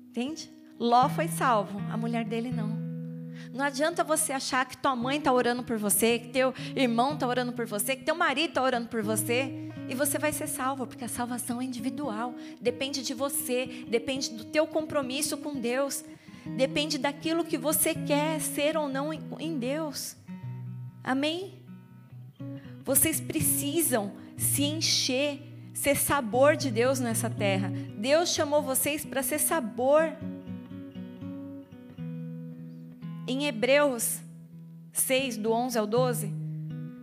Entende? Ló foi salvo, a mulher dele não. Não adianta você achar que tua mãe está orando por você, que teu irmão está orando por você, que teu marido está orando por você, e você vai ser salvo, porque a salvação é individual, depende de você, depende do teu compromisso com Deus, depende daquilo que você quer ser ou não em Deus. Amém? Vocês precisam se encher, ser sabor de Deus nessa terra. Deus chamou vocês para ser sabor. Em Hebreus 6, do 11 ao 12,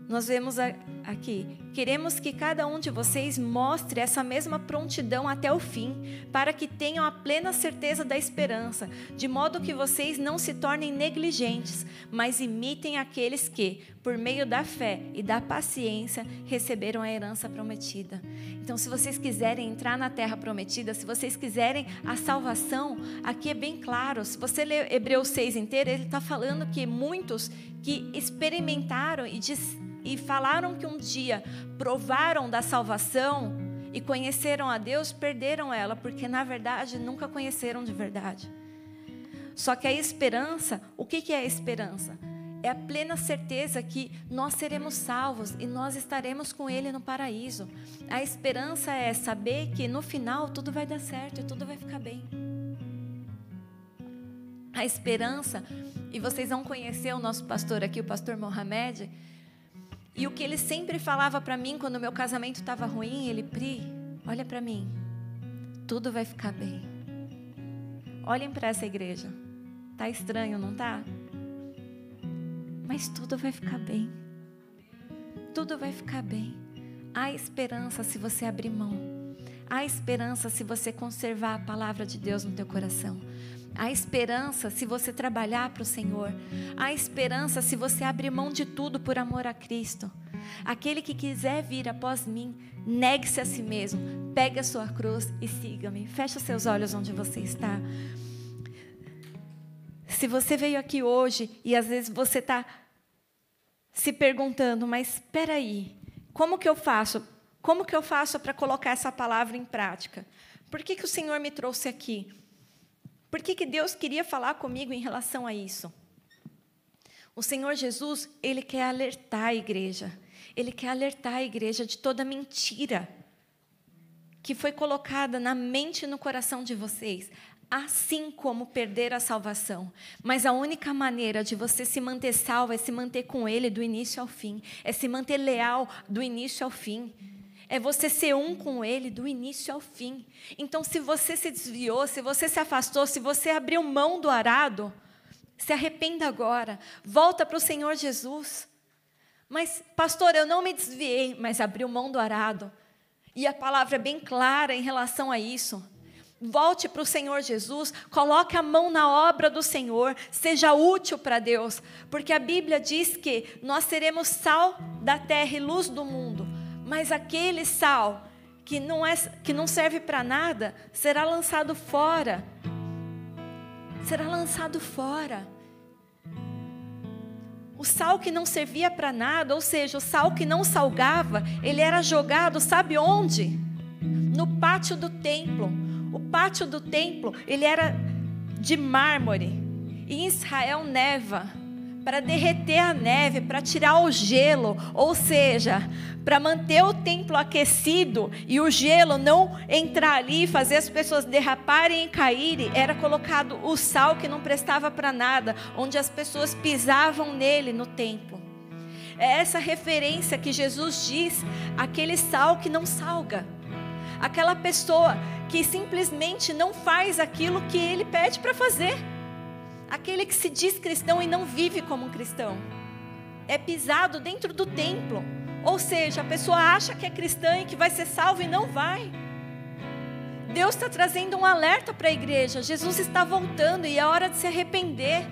nós vemos aqui: queremos que cada um de vocês mostre essa mesma prontidão até o fim, para que tenham a plena certeza da esperança, de modo que vocês não se tornem negligentes, mas imitem aqueles que, por meio da fé e da paciência, receberam a herança prometida. Então, se vocês quiserem entrar na terra prometida, se vocês quiserem a salvação, aqui é bem claro. Se você ler Hebreus 6 inteiro, ele está falando que muitos que experimentaram e, diz, e falaram que um dia provaram da salvação e conheceram a Deus, perderam ela, porque na verdade nunca conheceram de verdade. Só que a esperança, o que é a esperança? é a plena certeza que nós seremos salvos e nós estaremos com Ele no paraíso. A esperança é saber que no final tudo vai dar certo e tudo vai ficar bem. A esperança, e vocês vão conhecer o nosso pastor aqui, o pastor Mohamed, e o que ele sempre falava para mim quando meu casamento estava ruim, ele, Pri, olha para mim, tudo vai ficar bem. Olhem para essa igreja. Tá estranho, não tá? mas tudo vai ficar bem. Tudo vai ficar bem. Há esperança se você abrir mão. Há esperança se você conservar a palavra de Deus no teu coração. Há esperança se você trabalhar para o Senhor. Há esperança se você abrir mão de tudo por amor a Cristo. Aquele que quiser vir após mim, negue-se a si mesmo, pegue a sua cruz e siga-me. Feche os seus olhos onde você está. Se você veio aqui hoje e às vezes você está se perguntando, mas espera aí, como que eu faço? Como que eu faço para colocar essa palavra em prática? Por que, que o Senhor me trouxe aqui? Por que, que Deus queria falar comigo em relação a isso? O Senhor Jesus, Ele quer alertar a igreja. Ele quer alertar a igreja de toda mentira que foi colocada na mente e no coração de vocês assim como perder a salvação. Mas a única maneira de você se manter salvo é se manter com Ele do início ao fim, é se manter leal do início ao fim. É você ser um com Ele do início ao fim. Então, se você se desviou, se você se afastou, se você abriu mão do arado, Se arrependa agora. Volta para o Senhor Jesus. Mas, pastor, eu não me desviei, mas abriu mão do arado. E a palavra é bem clara em relação a isso. Volte para o Senhor Jesus, coloque a mão na obra do Senhor, seja útil para Deus, porque a Bíblia diz que nós seremos sal da terra e luz do mundo, mas aquele sal que não, é, que não serve para nada será lançado fora. Será lançado fora. O sal que não servia para nada, ou seja, o sal que não salgava, ele era jogado, sabe onde? No pátio do templo. O pátio do templo, ele era de mármore. E em Israel neva para derreter a neve, para tirar o gelo, ou seja, para manter o templo aquecido e o gelo não entrar ali e fazer as pessoas derraparem e caírem, era colocado o sal que não prestava para nada, onde as pessoas pisavam nele no templo. É essa referência que Jesus diz, aquele sal que não salga. Aquela pessoa que simplesmente não faz aquilo que ele pede para fazer aquele que se diz cristão e não vive como um cristão. É pisado dentro do templo. Ou seja, a pessoa acha que é cristã e que vai ser salva e não vai. Deus está trazendo um alerta para a igreja. Jesus está voltando e é hora de se arrepender.